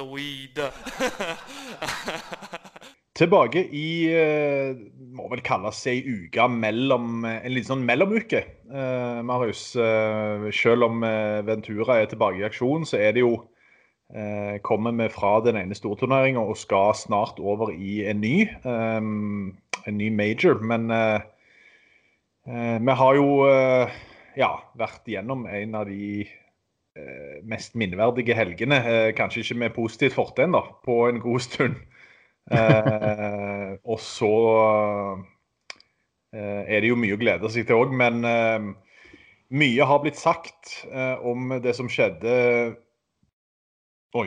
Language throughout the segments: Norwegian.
The weed. Tilbake i eh, må vel kalles ei uke mellom En litt sånn mellomuke, uh, Marius. Eh, selv om eh, Ventura er tilbake i aksjon, så er det jo eh, Kommer vi fra den ene storturneringa og skal snart over i en ny. En ny major. Men eh, eh, vi har jo eh, ja, vært gjennom en av de eh, mest minneverdige helgene. eh, kanskje ikke med positivt fortegn, da, på en god stund. Eh, og så eh, er det jo mye å glede seg til òg, men eh, mye har blitt sagt eh, om det som skjedde Oi.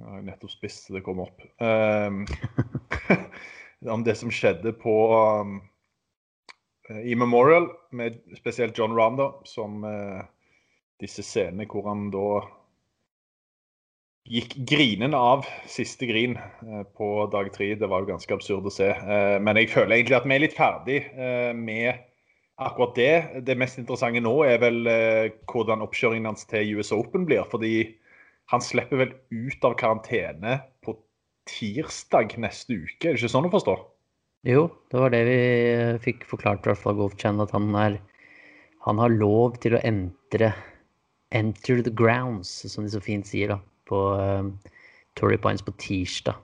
Jeg har nettopp spist så det kom opp. Eh, om det som skjedde på i Memorial, med spesielt John Ronda, som eh, disse scenene hvor han da gikk grinende av siste grin eh, på dag tre. Det var jo ganske absurd å se. Eh, men jeg føler egentlig at vi er litt ferdig eh, med akkurat det. Det mest interessante nå er vel hvordan oppkjøringen hans til US Open blir. Fordi han slipper vel ut av karantene på tirsdag neste uke, er det ikke sånn å forstå? Jo, det var det vi fikk forklart fra Golf Channel, at han er Han har lov til å entre Enter the grounds, som de så fint sier, da, på um, Torrey Pines på tirsdag.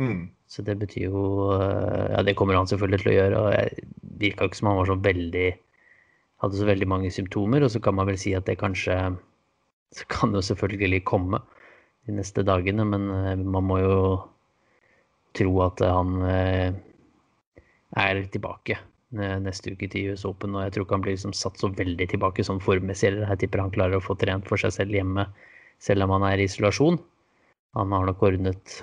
Mm. Så det betyr jo eh, Ja, det kommer han selvfølgelig til å gjøre. og Det virka ikke som han var så veldig Hadde så veldig mange symptomer. Og så kan man vel si at det kanskje Så kan det jo selvfølgelig komme de neste dagene, men eh, man må jo tro at han er tilbake neste uke til US Open. Og jeg tror ikke han blir liksom satt så veldig tilbake som formmessig. Jeg tipper han klarer å få trent for seg selv hjemme, selv om han er i isolasjon. Han har nok ordnet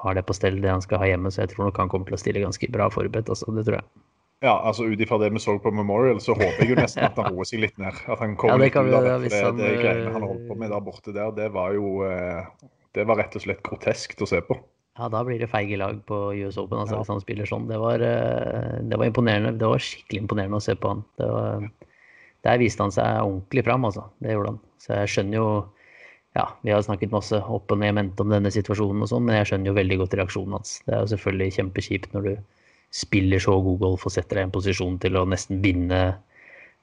har det på stell, det han skal ha hjemme, så jeg tror nok han kommer til å stille ganske bra forberedt. Altså, det tror jeg. Ja, altså Ut ifra det vi så på Memorial, så håper jeg jo nesten at han roer seg litt ned. At han kommer Ja, litt ut av det. Det, han, det greiene han øh, holdt på med der borte der, det var jo eh, Det var rett og slett groteskt å se på. Ja, da blir det feige lag på US Open altså, Ja. hvis han spiller sånn. Det var, eh, det var imponerende. Det var skikkelig imponerende å se på han. Det var, der viste han seg ordentlig fram, altså. Det gjorde han. Så jeg skjønner jo Ja, vi har snakket masse opp og ned mente om denne situasjonen og sånn, men jeg skjønner jo veldig godt reaksjonen hans. Det er jo selvfølgelig kjempekjipt når du spiller så god golf og setter deg i en posisjon til å nesten vinne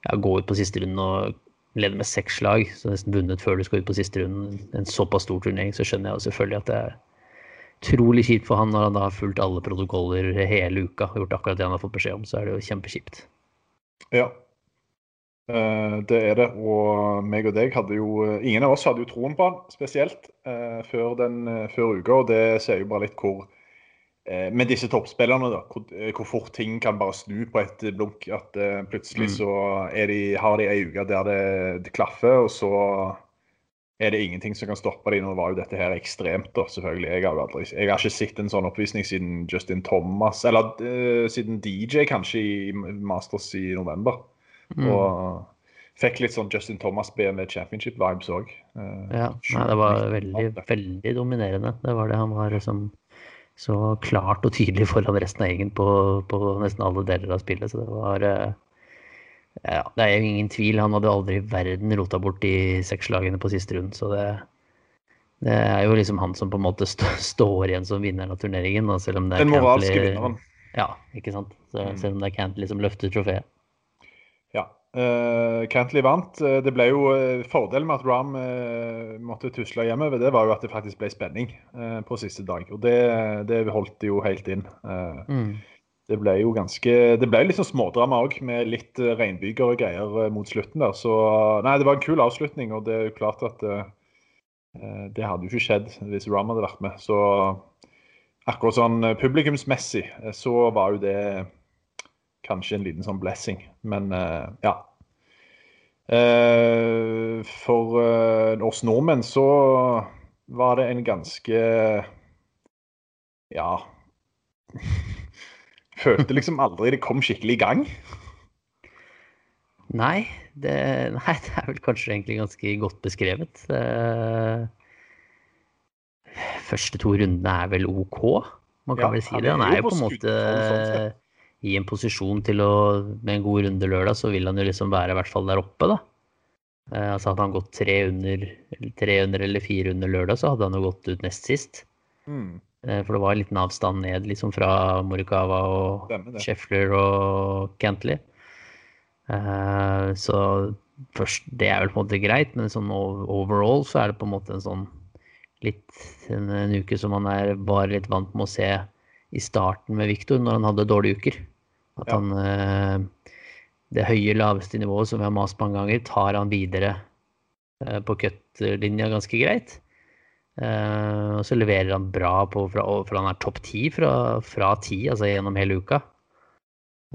ja, Gå ut på siste runden og lede med seks slag, så nesten vunnet før du skal ut på siste runden. En såpass stor turnering, så skjønner jeg jo selvfølgelig at det er utrolig kjipt for han når han da har fulgt alle protokoller hele uka og gjort akkurat det han har fått beskjed om. Så er det jo kjempekjipt. Ja. Eh, det er det. Og meg og deg hadde jo Ingen av oss hadde jo troen på han spesielt eh, før, den, eh, før uka. Og det sier jo bare litt hvor Med disse toppspillerne, da, hvor, hvor fort ting kan bare snu på et blunk. At plutselig Mm. så er de, har de ei uke der det, det klaffer, og så er det ingenting som kan stoppe dem. Nå var jo dette her ekstremt, da, selvfølgelig. Jeg har, aldri, jeg har ikke sett en sånn oppvisning siden Justin Thomas, eller uh, siden DJ kanskje i Masters i november. Mm. Og fikk litt sånn Justin Thomas BMW Championship-vibes òg. Ja, nei, det var veldig, veldig dominerende. Det var det han var liksom så klart og tydelig foran resten av gjengen på, på nesten alle deler av spillet. Så det var eh, Ja, det er jo ingen tvil. Han hadde aldri i verden rota bort de seks lagene på siste runde, så det det er jo liksom han som på en måte st står igjen som vinneren av turneringen. Selv om det er Den moralske Cantley- vinneren. Ja, ikke sant. Så, mm. Selv om det er Cantley som løfter trofeet. Ja. Uh, Cantley vant. Det ble jo uh, Fordelen med at Ram uh, måtte tusle hjemover, det var jo at det faktisk ble spenning uh, på siste dag. Og det, det holdt de jo helt inn. Mm. Det ble jo ganske Det ble litt sånn smådrama òg, med litt regnbyger og greier mot slutten der. Så nei, det var en kul avslutning, og det er jo klart at det hadde jo ikke skjedd hvis Ram hadde vært med. Så akkurat sånn eh, publikumsmessig eh, så var jo det kanskje en liten sånn blessing. Men uh, ja. Uh, for uh, oss nordmenn så var det en ganske Ja Følte liksom aldri det kom skikkelig i gang. Nei det, nei, det er vel kanskje egentlig ganske godt beskrevet. Uh, første to rundene er vel OK, man kan ja, vel si det. Han er jo på en måte sånn i en posisjon til å Med en god runde lørdag, så vil han jo liksom være i hvert fall der oppe, da. Eh, altså Hadde han gått tre under, tre under eller fire under lørdag, så hadde han jo gått ut nest sist. Mm. Eh, for det var en liten avstand ned liksom fra Morikawa og Scheffler og Cantley. Eh, så først, det er vel på en måte greit, men sånn overall så er det på en måte en sånn litt en, en, uke som han er, var litt vant med å se i starten med Viktor, når han hadde dårlige uker. At ja. han eh, Det høye, laveste nivået som vi har mast mange ganger, tar han videre på cut-linja ganske greit. Eh, og så leverer han bra på fra, for han er topp ti fra, fra ti, altså gjennom hele uka.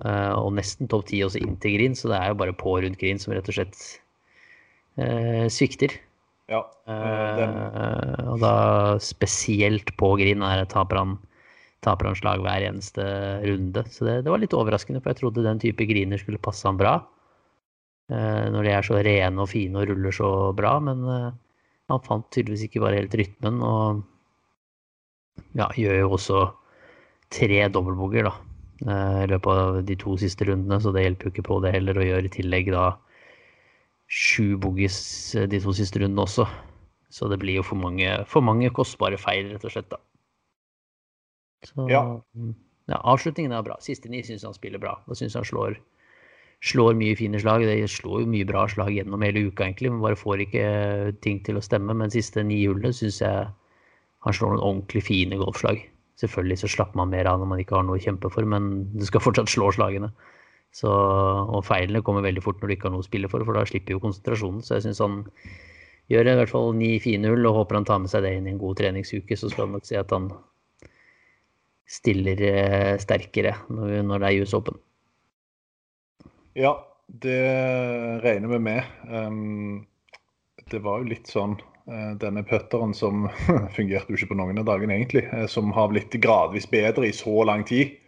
Uh, og nesten topp ti også inn til Green, så det er jo bare på rundt Green som rett og slett uh, svikter. Ja, og da spesielt på Green der taper han, taper han slag hver eneste runde. Så det, det, var litt overraskende, for jeg trodde den type griner skulle passe han bra. Uh, når de er så rene og fine og ruller så bra. Men uh, han fant tydeligvis ikke bare helt rytmen, og ja, gjør jo også tre dobbeltbogger, da. I løpet av de to siste rundene, så det hjelper jo ikke på det heller å gjøre i tillegg da sju bogies eh, de to siste rundene også. Så det blir jo for mange, for mange kostbare feil, rett og slett. da. Så, ja. Mm, ja. Avslutningen er bra. Siste ni syns han spiller bra. Da syns han slår, slår mye fine slag. Det slår jo mye bra slag gjennom hele uka, egentlig, men bare får ikke ting til å stemme. Men siste ni hullene syns jeg han slår noen ordentlig fine golfslag. Selvfølgelig så slapper man mer av når man ikke har noe å kjempe for, men du skal fortsatt slå slagene. Så, og feilene kommer veldig fort når du ikke har noe å spille for, for da slipper jo konsentrasjonen. Så jeg syns han gjør i hvert fall 9-4-0 og håper han tar med seg det inn i en god treningsuke. Så skal han nok si at han stiller eh, sterkere når det er US Open. Ja, det regner vi med. Um, det var jo litt sånn uh, denne putteren som fungerte jo ikke på noen av dagene, egentlig. Uh, som har blitt gradvis bedre i så lang tid.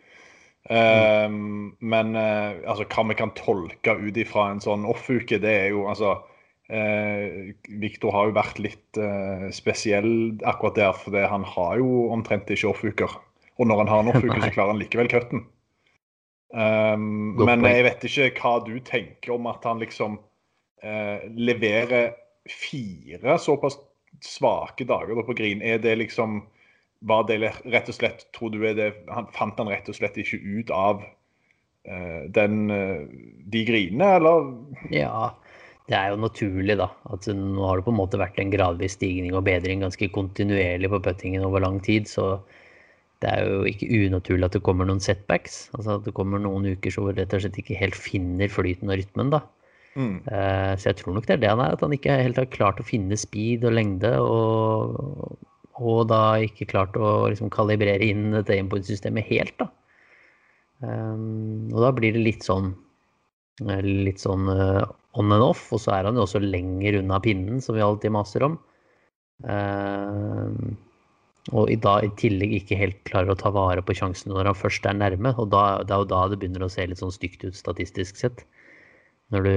Mm. men uh, altså, hva vi kan tolke ut ifra en sånn off-uke, det er jo altså uh, Victor har jo vært litt uh, spesiell akkurat der, for han har jo omtrent ikke off-uker. Og når han har en off-uke, så klarer han likevel cutten. Um, men jeg vet ikke hva du tenker om at han liksom leverer fire såpass svake dager på Grin. Er det liksom var det rett og slett, tror du er det, han Fant han rett og slett ikke ut av uh, den, uh, de grinene, eller? Ja, det er jo naturlig, da. At nå har det på en måte vært en gradvis stigning og bedring ganske kontinuerlig på puttingen over lang tid. Så det er jo ikke unaturlig at det kommer noen setbacks. Altså at det kommer noen uker så hvor rett og slett ikke helt finner flyten og rytmen, da. Mm. Uh, så jeg tror nok det er det han er, at han ikke helt har klart å finne speed og lengde. og og da ikke klart å liksom kalibrere inn dette input-systemet helt. da. Um, og da blir det litt sånn eh, litt sånn uh, on and off, og så er han jo også lenger unna pinnen, som vi alltid maser om. Um, og i, da, i tillegg ikke helt klarer å ta vare på sjansen når han først er nærme. Og da, det er jo da det begynner å se litt sånn stygt ut statistisk sett. Når du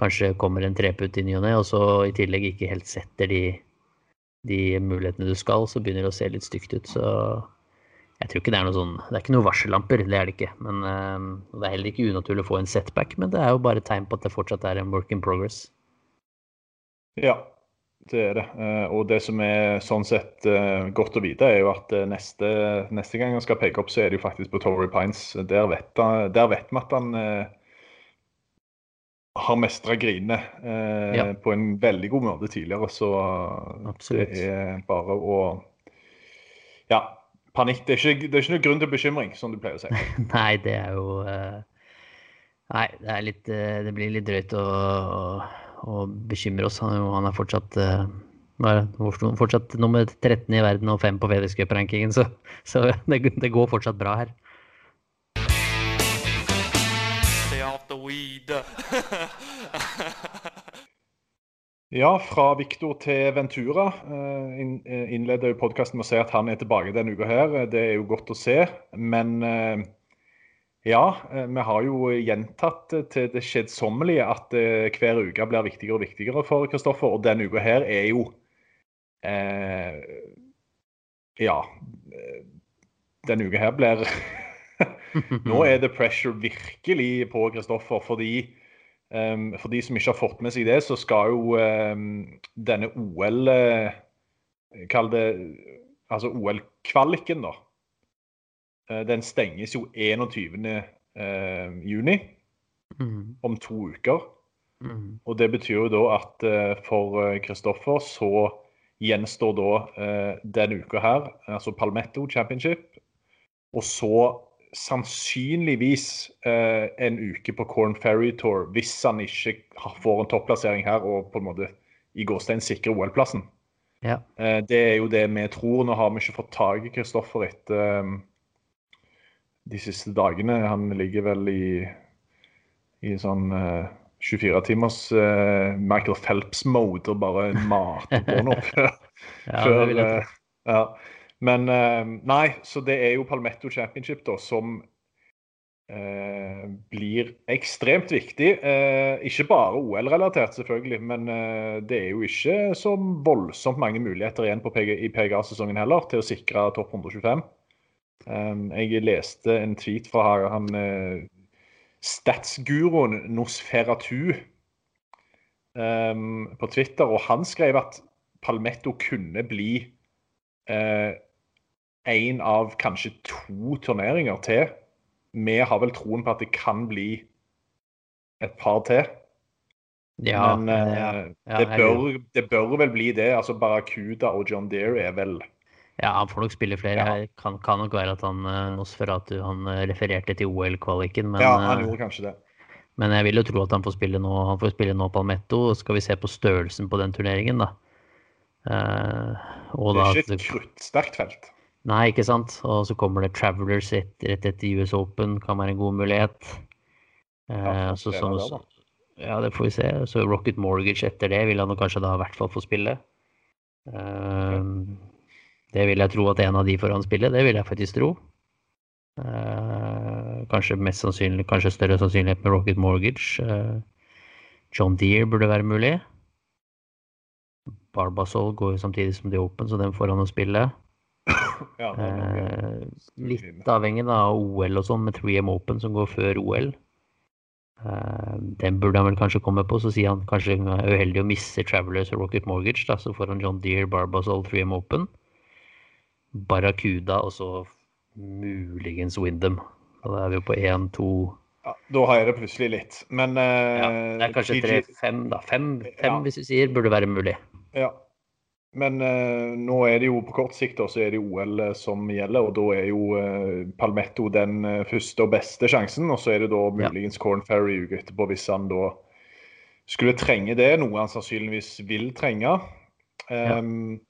kanskje kommer en treputt i ny og ne, og så i tillegg ikke helt setter de de mulighetene du skal, så begynner det å se litt stygt ut. Så jeg tror ikke det er noe sånn Det er ikke noen varsellamper, det er det ikke. Men uh, Det er heller ikke unaturlig å få en setback, men det er jo bare tegn på at det fortsatt er en work in progress. Ja, Det er det. Eh, og det som er sånn sett eh, godt å vite, er jo at eh, neste, neste gang han skal peke opp, så er det jo faktisk på Tory Pines. Der vet, han, der vet vi at han har mestra grinene eh, ja. på en veldig god måte tidligere. Så Absolutt. det er bare å Ja, panikk. Det er, ikke, det er ikke noe grunn til bekymring, som du pleier å si. Nei, det er jo. Nei, det, er litt, det blir litt drøyt å, å bekymre oss. Han, han er fortsatt uh, fortsatt nummer 13 i verden og 5 på FedEx-cuprankingen, så, så det, det, går fortsatt bra her. ja, fra Victor til Ventura. Innleder jo podkasten med å si at han er tilbake denne uka her. Det er jo godt å se. Men ja, eh, vi har jo gjentatt til det kjedsommelige at eh, hver uke blir viktigere og viktigere for Kristoffer. Og denne uka her er jo eh, Ja. Eh, denne uka her blir Nå er det pressure virkelig på Kristoffer. Fordi um, for de som ikke har fått med seg det, så skal jo um, denne OL uh, Kall det altså OL-kvaliken, da den stenges jo 21. Eh, juni, mm. om to uker. Mm. Og det betyr jo da at eh, for Kristoffer så gjenstår da denne uka her, altså Palmetto Championship, og så sannsynligvis eh, en uke på Corn Ferry Tour hvis han ikke får en topplassering her og på en måte i gåstein sikrer OL-plassen. Ja. Eh, det er jo det vi tror. Nå har vi ikke fått tak i Kristoffer etter eh, de siste dagene. Han ligger vel i, i sånn uh, 24 timers uh, Michael Phelps-mode og bare mater på noe før. ja, før uh, ja. Men nei, så det er jo Palmetto Championship da, som blir ekstremt viktig. ikke bare OL-relatert, selvfølgelig, men det er jo ikke så voldsomt mange muligheter igjen PG, i PGA-sesongen heller til å sikre topp 125. Um, jeg leste en tweet fra han uh, statsguruen Nosferatu um, på Twitter, og han skrev at Palmetto kunne bli uh, en av kanskje to turneringer til. Vi har vel troen på at det kan bli et par til. Ja, Men ja, ja, det, bør, det, bør, vel bli det. altså Barracuda og John Deere er vel ja, han får nok spille flere. Ja. Kan, kan, nok være at han eh, Nosferatu han eh, refererte til OL-kvaliken. Ja, han eh, gjorde kanskje det. Men jeg vil jo tro at han får spille nå, han får spille nå Palmetto. Skal vi se på størrelsen på den turneringen, da. Uh, det er ikke et kruttsterkt felt. Nei, ikke sant. Og så kommer det Travelers rett, rett etter US Open, kan være en god mulighet. Uh, ja, så, så, så, ja, det får vi se. Så Rocket Mortgage etter det vil han kanskje da i hvert fall få spille. Uh, det vil jeg tro at en av de får han spille. Det vil jeg faktisk tro. Uh, kanskje mest sannsynlig, kanskje større sannsynlighet med Rocket Mortgage. Uh, John Deere burde være mulig. Barbasol går jo samtidig som The Open, så den får han å spille. Ja, eh, litt avhengig av OL og sånn, med 3M Open som går før OL. den burde han vel kanskje komme på, så sier han kanskje uheldig å misse Travelers og Rocket Mortgage. Da, så får han John Deere, Barbasol, 3M Open. Barracuda og så muligens Windham. Da er vi jo på én, to ja, Da har jeg det plutselig litt, men uh, ja, Det er kanskje tre-fem, da. Fem, fem ja. hvis du sier, burde være mulig. Ja. Men uh, nå er det jo på kort sikt så er det OL uh, som gjelder, og da er jo Palmetto den første og beste sjansen. Og så er det da muligens Corn Ferry uka etterpå, hvis han da skulle trenge det, noe han sannsynligvis vil trenge. Um,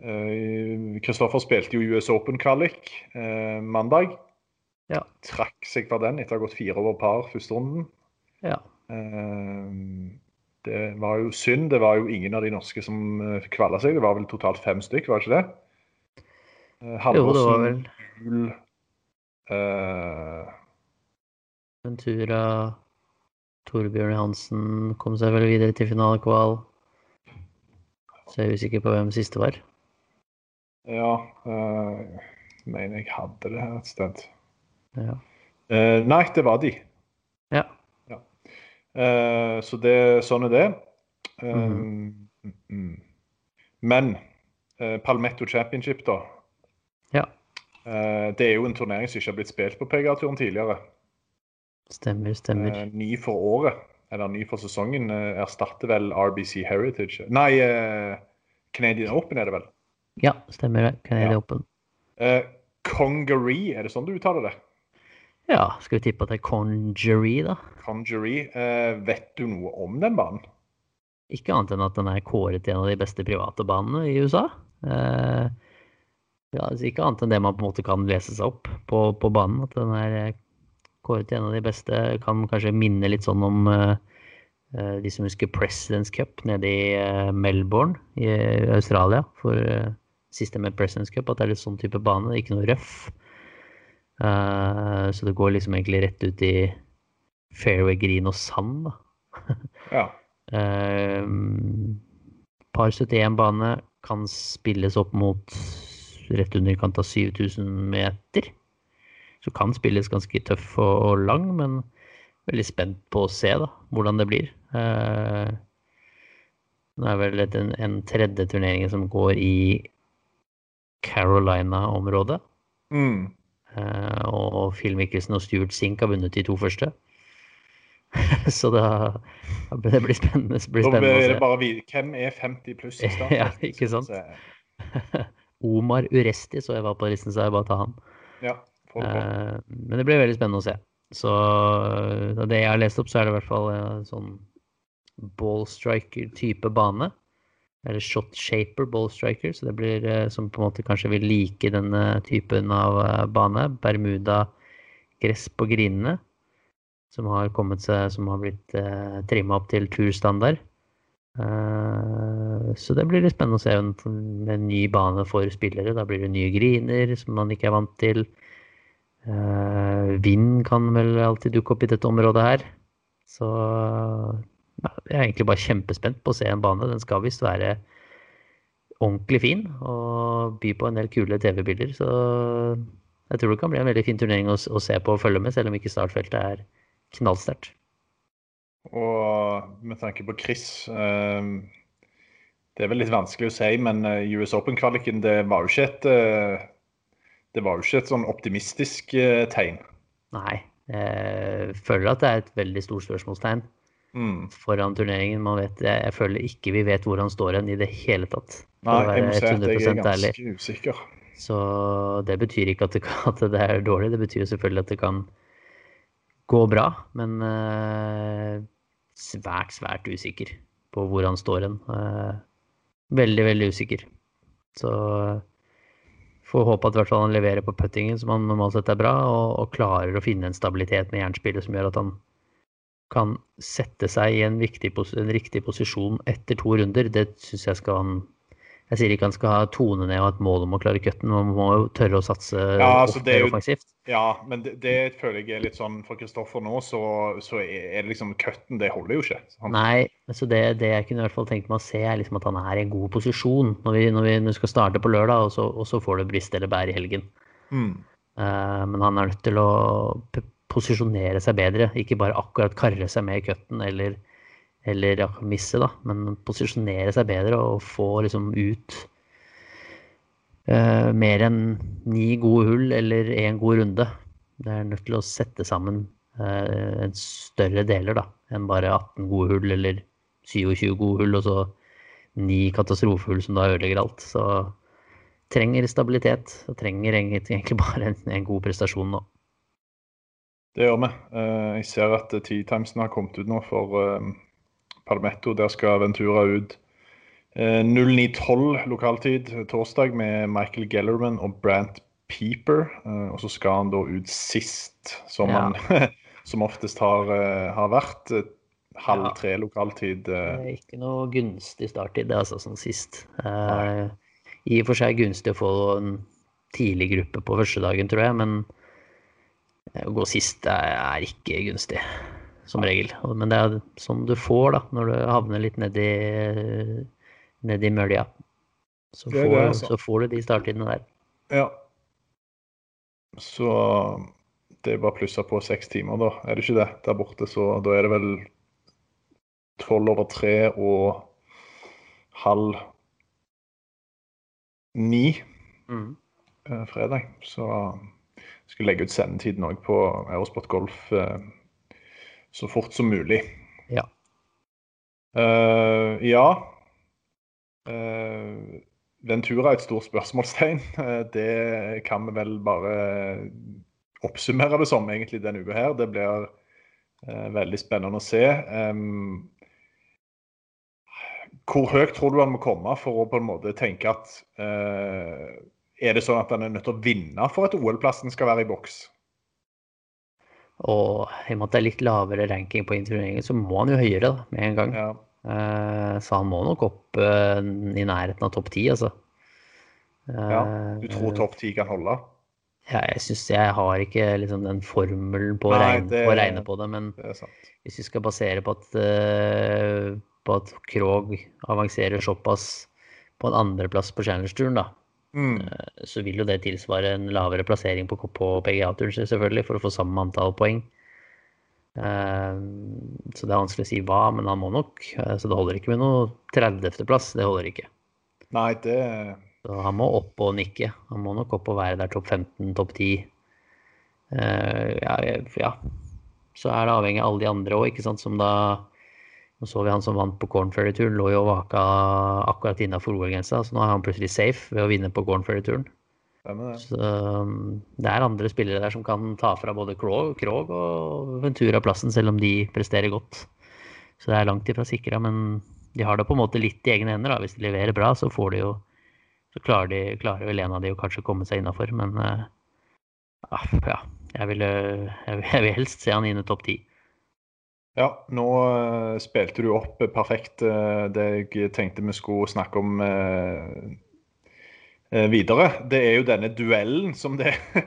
Kristoffer eh, spilte jo US Open-kvalik eh, mandag. Ja. Trakk seg fra den etter å ha gått fire over par første runden. Ja. Eh, det var jo synd. Det var jo ingen av de norske som kvala seg. Det var vel totalt fem stykk, var det ikke det? Halvorsen, Jul uh, Ventura, Torbjørn Hansen kom seg vel videre til finalekval. Så jeg er usikker på hvem siste var. Ja, uh, mener jeg hadde det her et sted. Ja. Uh, nei, det var de. Ja. ja. Uh, så det, sånn er det. Uh, mm. Mm. Men eh, Palmetto Championship, da. Ja. Eh, det er jo en turnering som ikke har blitt spilt på PGA-turen tidligere. Stemmer, stemmer. Eh, ny for året, eller ny for sesongen, eh, erstatter vel RBC Heritage. Nei, eh, Canadian Open er det vel. Ja, stemmer det. Canadian Ja. Open. Uh, Congaree, er det sånn du uttaler det? Ja, skal vi tippe at det er Conjury, da? Congaree. Uh, vet du noe om den banen? Ikke annet enn at den er kåret til en av de beste private banene i USA. Uh, ja, ikke annet enn det man på en måte kan lese seg opp på, på banen. At den er eh, kåret til en av de beste. Kan kanskje minne litt sånn om eh, eh, de som husker Presidents Cup nede i eh, Melbourne i eh, Australia. For eh, siste med Presidents Cup, at det er litt sånn type bane. Ikke noe røff. Uh, så det går liksom egentlig rett ut i fairway green og sand, da. Ja. Uh, par 71 bane kan spilles opp mot rett under kant av 7000 meter. Så kan spilles ganske tøff og, og lang, men veldig spent på å se da, hvordan det blir. Uh, det er vel en, en tredje turnering som går i Carolina-området. Mm. Uh, og Phil og Stuart Sink har vunnet de to første. Så da det blir spennende, det blir spennende å se. det bare vi. Hvem er 50 pluss i starten? Ja, ikke sant? Omar Uresti, så jeg var på listen, så jeg bare ta han. Ja, det. Eh, men det blir veldig spennende å se. Så av det jeg har lest opp, så er det i hvert fall en sånn ball striker-type bane. Eller shot shaper ball striker, så det blir eh, som på en måte kanskje vil like denne typen av eh, bane. Bermuda gress på grinene, som har kommet seg, som har blitt eh, trimma opp til turstandard. Eh, så det blir litt spennende å se en, en ny bane for spillere. Da blir det nye griner som man ikke er vant til. Eh, vind kan vel alltid dukke opp i dette området her. Så jeg er egentlig bare kjempespent på å se en bane. Den skal visst være ordentlig fin og by på en del kule TV-bilder. Så jeg tror det kan bli en veldig fin turnering å, å se på og følge med, selv om ikke startfeltet er knallsterkt. Og med tanke på Chris eh, Det er vel litt vanskelig å si, men eh, US Open-kvaliken det var jo ikke et eh, Det var jo ikke et sånn optimistisk eh, tegn. Nei, jeg føler at det er et veldig stort spørsmålstegn Mm. foran turneringen. Man vet, jeg, jeg føler ikke vi vet hvor han står hen i det hele tatt. Nei, jeg må si at jeg er 100% ærlig. ganske usikker. Så det betyr ikke at det, kan- at det er dårlig, det betyr selvfølgelig at det kan gå bra. Men uh, svært, svært usikker på hvor han står hen. Uh, veldig, veldig usikker. Så får håpe at hvert fall han leverer på puttingen, som han normalt sett er bra, og, og klarer å finne en stabilitet med jernspillet som gjør at han kan sette seg i en, viktig, en riktig posisjon etter to runder. Det syns jeg skal han Jeg sier ikke han skal ha tone ned og ha et mål om å klare cutten, man må jo tørre å satse Ja, altså, jo- offensivt. Ja, men det, det føler jeg er litt sånn for Kristoffer nå, så, så er det liksom cutten Det holder jo ikke. Han, Nei, altså det, det jeg kunne i hvert fall tenkt meg å se, er liksom at han er i en god posisjon når vi, når vi, når vi skal starte på lørdag, og så, og så får det brist eller bær i helgen. Mm. Uh, men han er nødt til å posisjonere seg bedre, ikke bare akkurat karre seg med i cutten eller, eller misse, da, men posisjonere seg bedre og få liksom ut Uh, mer enn ni gode hull eller én god runde. Det er nødt til å sette sammen uh, en større deler da, enn bare 18 gode hull eller 27 gode hull og så ni katastrofehull som da ødelegger alt. Så trenger stabilitet og trenger egentlig bare en, en god prestasjon nå. Det gjør vi. Eh, jeg ser at T-Timesen har kommet ut nå for eh, Palmetto. Der skal Ventura ut eh, 09.12 lokaltid torsdag med Michael Gellerman og Brant Peeper. Eh, og så skal han da ut sist, som Ja. han som oftest har, eh, har vært. eh, halv tre lokaltid. Det eh. er ikke noe gunstig starttid, det altså sånn sist. Eh, I og for seg gunstig å få en tidlig gruppe på første dagen, tror jeg, men eh, å gå sist er, ikke gunstig, som regel. Men det er sånn du får da, når du havner litt nedi, nedi mølja. Så Det er det, får, altså. så får du de starttidene der. Ja. Så det er bare å plusse på seks timer, da. Er det ikke det der borte? Så da er det vel tolv over tre og halv ni Mm. eh, fredag. Så skal legge ut sendetiden òg på Eurosport Golf eh, så fort som mulig. Ja. Uh, ja. Uh, Ventura er et stort spørsmålstegn. Uh, det kan vi vel bare oppsummere det som egentlig denne uka her. Det blir veldig spennende å se. Um, hvor høyt tror du han må komme for å på en måte tenke at Er det sånn at han er nødt til å vinne for at OL-plassen skal være i boks? Og i og med at det er litt lavere ranking på turneringen, så må han jo høyere da, med en gang. Ja. Eh, så han må nok opp eh, i nærheten av topp ti, altså. ja. Du Eh, tror topp ti kan holde? Ja, jeg syns jeg har ikke liksom den formelen på Nei, regne, det- på å regne på det, men Det hvis vi skal basere på at, på at Krog avanserer såpass på en andreplass på Challenge-turen, da, Mm. så vil jo det tilsvare en lavere plassering på, på PGA-turen, selvfølgelig, for å få samme antall poeng. Eh, så det er vanskelig å si hva, men han må nok. eh, Så det holder ikke med noe 30.-plass. Det holder ikke. Nei, det Så han må opp og nikke. Han må nok opp og være der topp 15, topp 10. Eh, ja, ja. Så er det avhengig av alle de andre òg, som da Nå så vi han som vant på Corn Ferry-turen, lå jo og vaka akkurat innafor OL-grensa, så nå er han plutselig safe ved å vinne på Corn Ferry-turen. stemmer, det. Så um, det er andre spillere der som kan ta fra både Krog, Krog og Ventura plassen, selv om de presterer godt. Så det er langt ifra sikra, men de har det på en måte litt i egne hender. da. Hvis de leverer bra, så får de jo så klarer, de, klarer vel en av de å kanskje komme seg innafor, men eh, ah, ja. Jeg vil, eh, jeg, vil, helst se han inne topp ti. Ja, nå eh, spilte du opp perfekt eh, det jeg tenkte vi skulle snakke om eh, videre. Det er jo denne duellen som det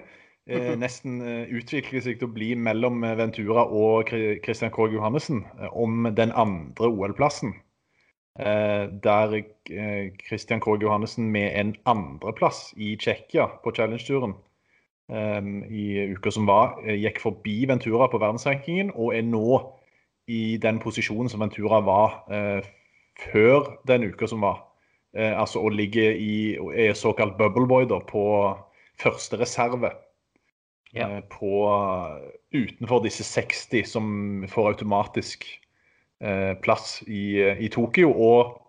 eh, nesten utvikler seg til å bli mellom Ventura og Christian Krogh Johannessen om den andre OL-plassen. Der Christian Krogh Johannessen med en andreplass i Tsjekkia på Challenge-turen i uka som var, gikk forbi Ventura på verdensrankingen og er nå i den posisjonen som Ventura var eh, før den uka som var. Eh, altså å ligge i er såkalt bubble boy da, på første reserve. Ja. Eh, på utenfor disse 60 som får automatisk eh, plass i, i Tokyo. Og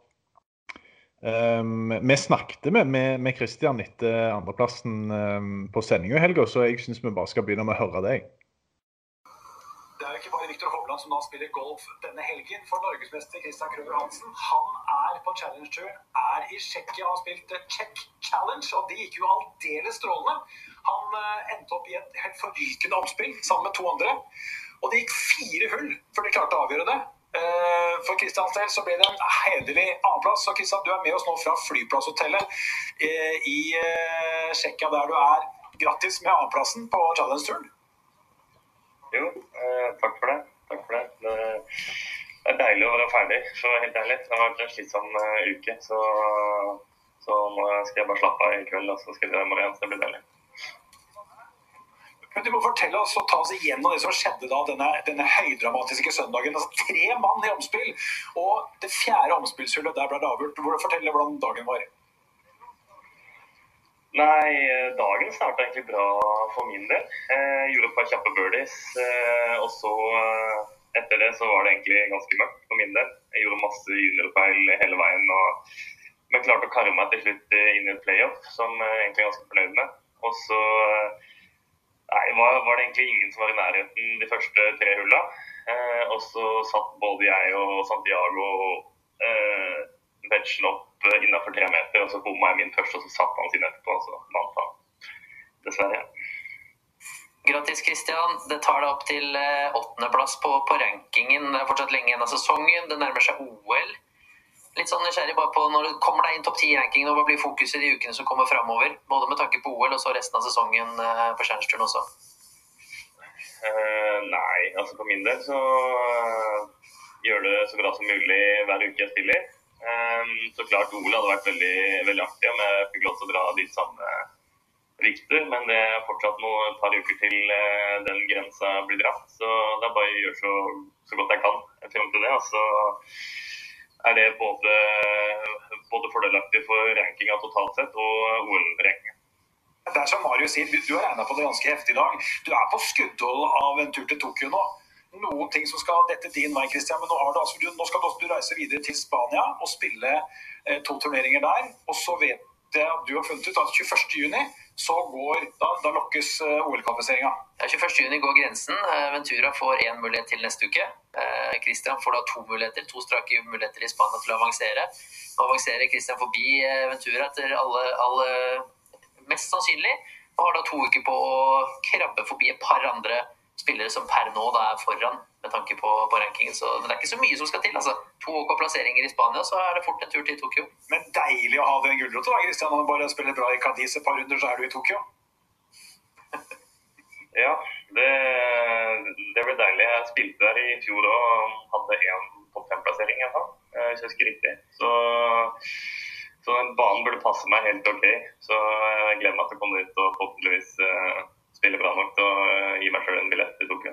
ehm, vi snakket med, med, med Christian etter andreplassen um, på sendinga i helga, så jeg syns vi bare skal begynne med å høre deg. Det er ikke bare Viktor Hovland som da spiller golf denne helgen. For norgesmester Christian Krøver Hansen han er på Challenge-turen, er i Tsjekkia og har spilt Czech Challenge. Og det gikk jo aldeles strålende. Han eh, endte opp i et helt forrykende omspill sammen med to andre. Og det gikk fire hull før de klarte å avgjøre det. Eh, For Kristians del så ble det en hederlig annenplass. Så Kristian, du er med oss nå fra flyplasshotellet eh, i Tsjekkia, der du er. Grattis med annenplassen på Challenge-turen. Jo, eh, takk for det. Takk for det. Det. Er deilig å være ferdig, for å være helt ærlig. Det har vært en slitsom eh, uke. Så, så nå skal jeg bare slappe av i kveld, og så skal jeg dra i morgen. Så det blir deilig. Men Du må fortelle oss og ta oss igjennom det som skjedde da denne, denne høydramatiske søndagen. Altså, tre mann i omspill, og det fjerde omspillshullet der ble det avgjort. Fortell hvordan dagen var. Nei, eh, dagen starta egentlig bra for min del. Jeg gjorde et par kjappe birdies, eh, og så eh, etter det så var det egentlig ganske mørkt for min del. Jeg gjorde masse juniorfeil hele veien, og, men klarte å karre meg til slutt eh, inn i et playoff, som jeg egentlig er ganske fornøyd med. Og så eh, nei, var, var det egentlig ingen som var i nærheten de første tre hulla. Eh, og så satt både jeg og Santiago eh, vegen opp eh, innafor tre meter, og så bomma jeg min først, og så satt han sin etterpå, og så vant han. Dessverre. Grattis, Christian. Det tar deg opp til eh, åttendeplass på, på rankingen. Det er fortsatt lenge igjen av sesongen. Det nærmer seg OL. Litt sånn nysgjerrig bare på når du kommer deg inn topp ti i rankingen, og hva blir fokuset de ukene som kommer framover? Både med tanke på OL og så resten av sesongen eh, på Stjernsturen også. Uh, nei, altså for min del så uh, gjør det så bra som mulig hver uke jeg spiller. Um, så klart OL hadde vært veldig, veldig artig om jeg fikk lov til å dra de samme rykter, men det er fortsatt noe, et par uker til eh, den grensa blir dratt. Så det er bare å gjøre så, så godt jeg kan frem til det. Og så er det både både fordelaktig for rankinga totalt sett og OL-rankinga. Det er som Marius sier, du, har regna på det ganske heftig i dag. Du er på skuddhold av en tur til Tokyo nå. Noen ting som skal dette din vei, Christian, men nå, du, altså, du, nå skal du, du reise videre til Spania og spille eh, to turneringer der. Og så vet jeg at du har funnet ut at 21.6 så går, da, da lokkes uh, OL-kvalifiseringa. 21.6 går grensen. Eh, Ventura får én mulighet til neste uke. Eh, Christian får da to muligheter, to strake muligheter i Spania til å avansere. Nå avanserer Christian forbi eh, Ventura etter alle, alle mest sannsynlig, og har da to uker på å krabbe forbi et par andre spillere som per nå da er foran med tanke på, på rankingen. Så det er ikke så mye som skal til. altså. To OK plasseringer i Spania, så er det fort en tur til Tokyo. Men deilig å ha den gulrota, da, Christian. Når du bare spiller bra i Cadiz et par runder, så er du i Tokyo. Ja, det, det ble deilig. Jeg spilte der i fjor og hadde én topp fem-plassering, hvis jeg husker riktig. Så så den banen burde passe meg helt OK. Så jeg gleder meg til å komme ut og forhåpentligvis spille bra nok til å gi meg sjøl en billett til Tokyo.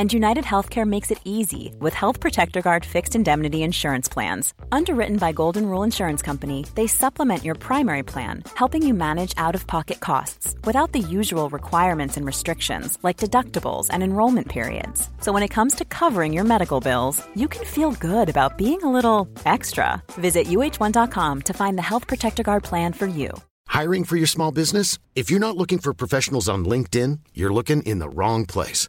And United Healthcare makes it easy with Health Protector Guard fixed indemnity insurance plans. Underwritten by Golden Rule Insurance Company, they supplement your primary plan, helping you manage out of pocket costs without the usual requirements and restrictions like deductibles and enrollment periods. So when it comes to covering your medical bills, you can feel good about being a little extra. Visit uh1.com to find the Health Protector Guard plan for you. Hiring for your small business? If you're not looking for professionals on LinkedIn, you're looking in the wrong place.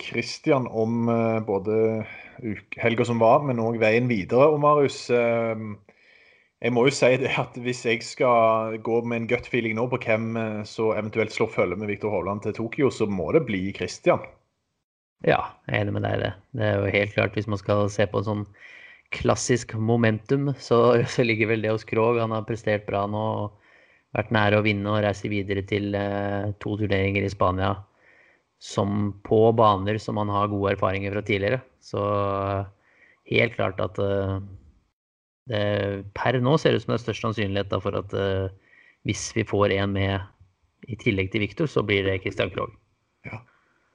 Christian om eh, både helga som var, men òg veien videre. Og Marius, eh, jeg må jo si det at hvis jeg skal gå med en gut feeling nå på hvem eh, som eventuelt slår følge med Viktor Hovland til Tokyo, så må det bli Christian. Ja, jeg er enig med deg i det. Det er jo helt klart, hvis man skal se på sånn klassisk momentum, så, så ligger vel det hos Krog. Han har prestert bra nå og vært nære å vinne og reise videre til to turneringer i Spania som på baner som man har gode erfaringer fra tidligere. Så helt klart at uh, det per nå ser ut som det er størst sannsynlighet for at uh, hvis vi får en med i tillegg til Viktor, så blir det Christian Krogh. Ja.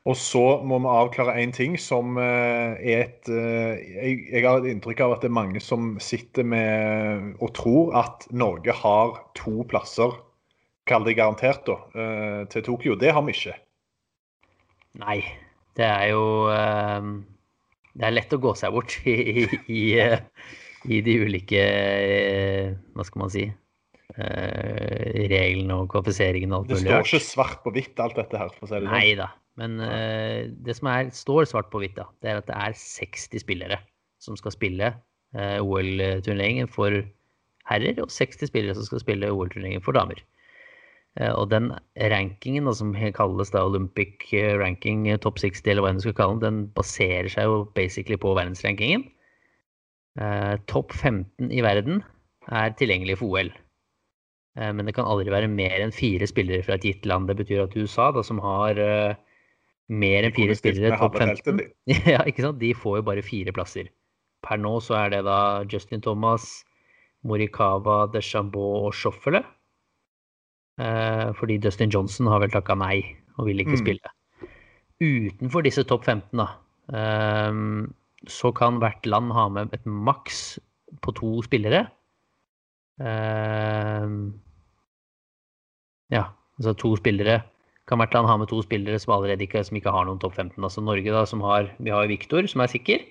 Og så må vi avklare én ting som er et jeg, jeg, har et inntrykk av at det er mange som sitter med og tror at Norge har to plasser, kall det garantert, da, til Tokyo. Det har vi ikke. Nei. Det er jo ehm, Det er lett å gå seg bort i, i, i, eh, i de ulike eh, Hva skal man si eh, reglene og kvalifiseringen og alt mulig. Det står ikke svart på hvitt, alt dette her? for å si det sånn. Nei da. Men det som er, står svart på hvitt, da, det er at det er 60 spillere som skal spille OL-turneringen for herrer, og 60 spillere som skal spille OL-turneringen for damer. Eh, og den rankingen, som kalles da Olympic eh, ranking eh, top 60, eller hva enn du skal kalle den, den baserer seg jo basically på verdensrankingen. Eh, topp 15 i verden er tilgjengelig for OL. Eh, men det kan aldri være mer enn fire spillere fra et gitt land. Det betyr at USA, da, som har eh, mer enn fire spillere topp 15, ja, de får jo bare fire plasser. Per nå så er det da Justin Thomas, Morikawa, Deschambault og Schoffele. Eh, fordi Dustin Johnson har vel takka nei og vil ikke mm. spille. Utenfor disse topp 15, da, eh, så kan hvert land ha med et maks på to spillere. Eh, ja, altså to spillere kan hvert land ha med to spillere som allerede ikke, som ikke har noen topp 15. Altså Norge, da, som har Vi har Viktor, som er sikker.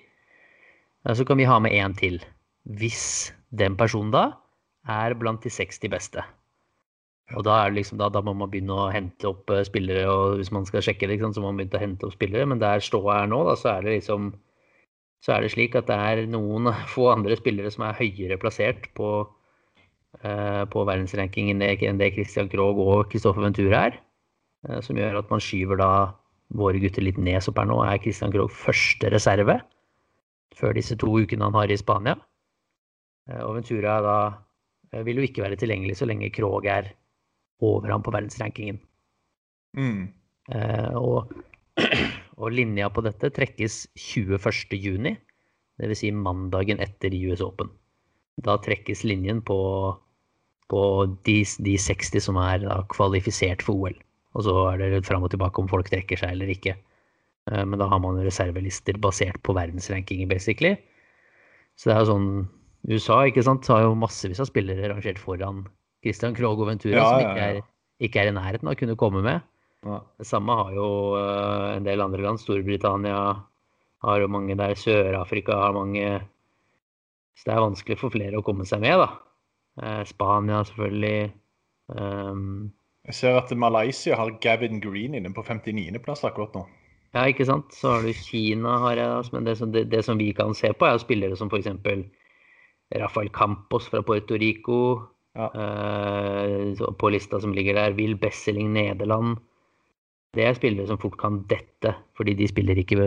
Så kan vi ha med én til. Hvis den personen da er blant de 60 beste. Og da, liksom, da, da må man begynne å hente opp eh, spillere, og hvis man skal sjekke sant, så må man begynne å hente opp spillere. Men der ståa er nå, da, så er det liksom så er det slik at det er noen få andre spillere som er høyere plassert på, eh, på verdensrankingen enn det Christian Krogh og Kristoffer Ventura er. Eh, som gjør at man skyver da våre gutter litt ned. Så per nå er Christian Krogh første reserve før disse to ukene han har i Spania. Eh, og Ventura da eh, vil jo ikke være tilgjengelig så lenge Krogh er over ham på verdensrankingen. Mm. Eh, og, og linja på dette trekkes 21.6, dvs. Si mandagen etter US Open. Da trekkes linjen på, på de, de 60 som er da kvalifisert for OL. Og så er det litt fram og tilbake om folk trekker seg eller ikke. Eh, Men da har man reservelister basert på verdensrankinger, basically. Så det er jo sånn USA ikke sant, har jo massevis av spillere rangert foran Christian Krogh og Ventura, Ja, som ikke er, ikke er i nærheten av å kunne komme med. Ja. Det samme har jo eh, en del andre land. Storbritannia har jo mange der. Sør-Afrika har mange. Så det er vanskelig for flere å komme seg med, da. Eh, Spania selvfølgelig. Um, Jeg ser at Malaysia har Gavin Green inne på 59.-plass akkurat nå. ja, ikke sant. Så har du Kina, har jeg, men det, som- det, det som vi kan se på, er spillere som f.eks. Rafael Campos fra Puerto Rico. Ja. Uh, på lista som ligger der. Will Besseling Nederland. Det er spillere som fort kan dette, fordi de spiller ikke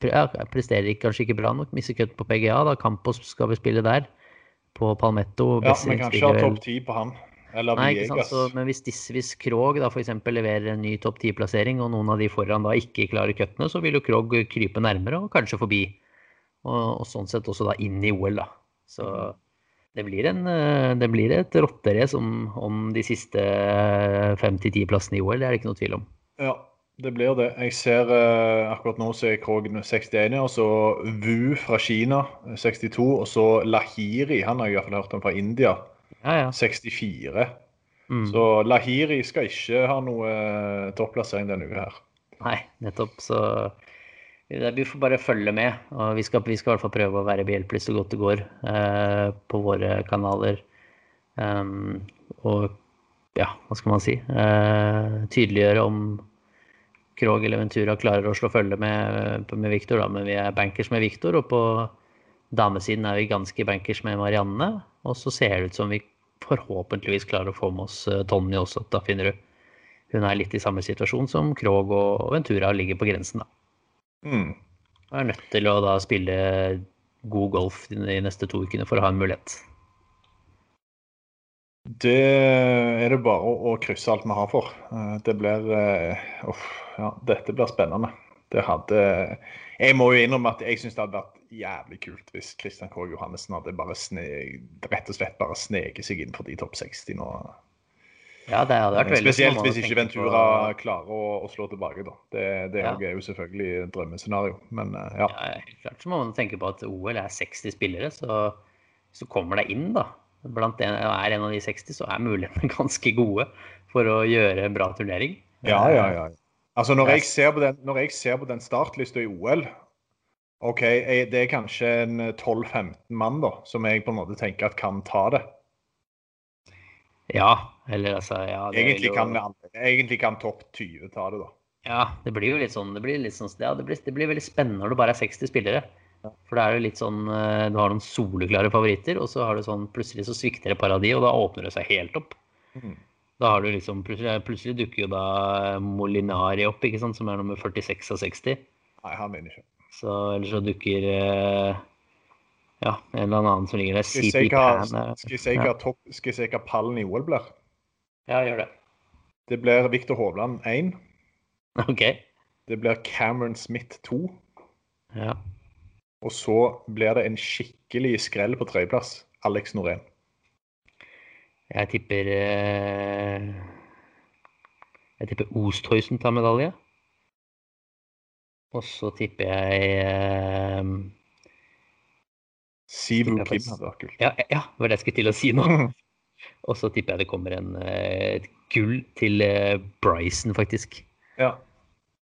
pre- ja, presterer ikke, kanskje ikke bra nok. Mister cut på PGA. da Campos skal vi spille der. På Palmetto. Ja, Besseling men kanskje ha topp ti på han. Eller Nei, ikke sant? Så, men hvis, dis- hvis Krog da eksempel leverer en ny topp 10-plassering, og noen av de foran da ikke klarer cuttene, så vil jo Krog krype nærmere og kanskje forbi. Og, og sånn sett også da inn i OL, da. Så Mhm. Det blir, en, eh, det blir et rotterace om, om de siste fem til ti plassene i OL, det er det ikke noe tvil om. Ja, det blir det. Jeg ser eh, akkurat nå så er Krogen 61, og så Wu fra Kina 62, og så Lahiri, han har jeg i hvert fall hørt om fra India, Ja, ja. 64. Mm. Så Lahiri skal ikke ha noe eh, topplassering denne uka her. Nei, nettopp. Så vi får bare følge med. Og vi skal, vi skal i hvert fall prøve å være behjelpelige så godt det går eh, på våre kanaler. Um, og ja, hva skal man si? Eh, tydeliggjøre om Krog eller Ventura klarer å slå følge med, med Viktor. Men vi er bankers med Viktor, og på damesiden er vi ganske bankers med Marianne. Og så ser det ut som vi forhåpentligvis klarer å få med oss eh, Tonje også. Da finner du hun er litt i samme situasjon som Krog og Ventura ligger på grensen. da. Mm. Og er nødt til å da spille god golf de neste to ukene for å ha en mulighet. Det er det bare å, å krysse alt vi har for. Eh, Det blir eh, Uff, ja, dette blir spennende. Det hadde Jeg må jo innrømme at jeg syns det hadde vært jævlig kult hvis Christian K. Johannessen hadde bare sne, rett og slett bare sneket seg inn for de topp 60 nå. Ja, det hadde vært veldig Spesielt hvis ikke Ventura på- klarer å, å slå tilbake, da. Det, det Ja. er jo selvfølgelig et drømmescenario, men eh, ja. Ja, klart så må man tenke på at OL er 60 spillere, så hvis du kommer deg inn da, blant en, er en av de 60, så er mulighetene ganske gode for å gjøre en bra turnering. Ja, ja, ja. Altså, når jeg ser på den, når jeg ser på den startlista i OL OK, jeg, det er kanskje en 12-15 mann da, som jeg på en måte tenker at kan ta det. Ja, eller altså, ja. det Egentlig jo- kan, egentlig kan topp 20 ta det, da. Ja, det blir jo litt sånn, det blir litt sånn, ja, det blir, det blir veldig spennende når det bare er 60 spillere. For det er jo litt sånn, eh, du har noen soleklare favoritter, og så har du sånn, plutselig så svikter et par av de, og da åpner det seg helt opp. Mm. Da har du liksom, plutselig, plutselig dukker jo da Molinari opp, ikke sant, som er nummer 46 av 60. Nei, han vinner ikke. Så, eller så dukker, eh, ja, en eller annen som ligger der, CP Pan. eh, skal vi si hva pallen i OL blir? Ja, gjør det. Det blir Viktor Hovland 1. Ok. Det blir Cameron Smith 2. Ja. Og så blir det en skikkelig skrell på tredjeplass. Alex Norén. Jeg tipper eh, Jeg tipper Osthuizen tar medalje. Og så tipper jeg eh, Sivu Kim hadde vært kult. ja, ja, det var det jeg skulle til å si nå. Og så tipper jeg det kommer en et gull til eh, Bryson, faktisk. Ja.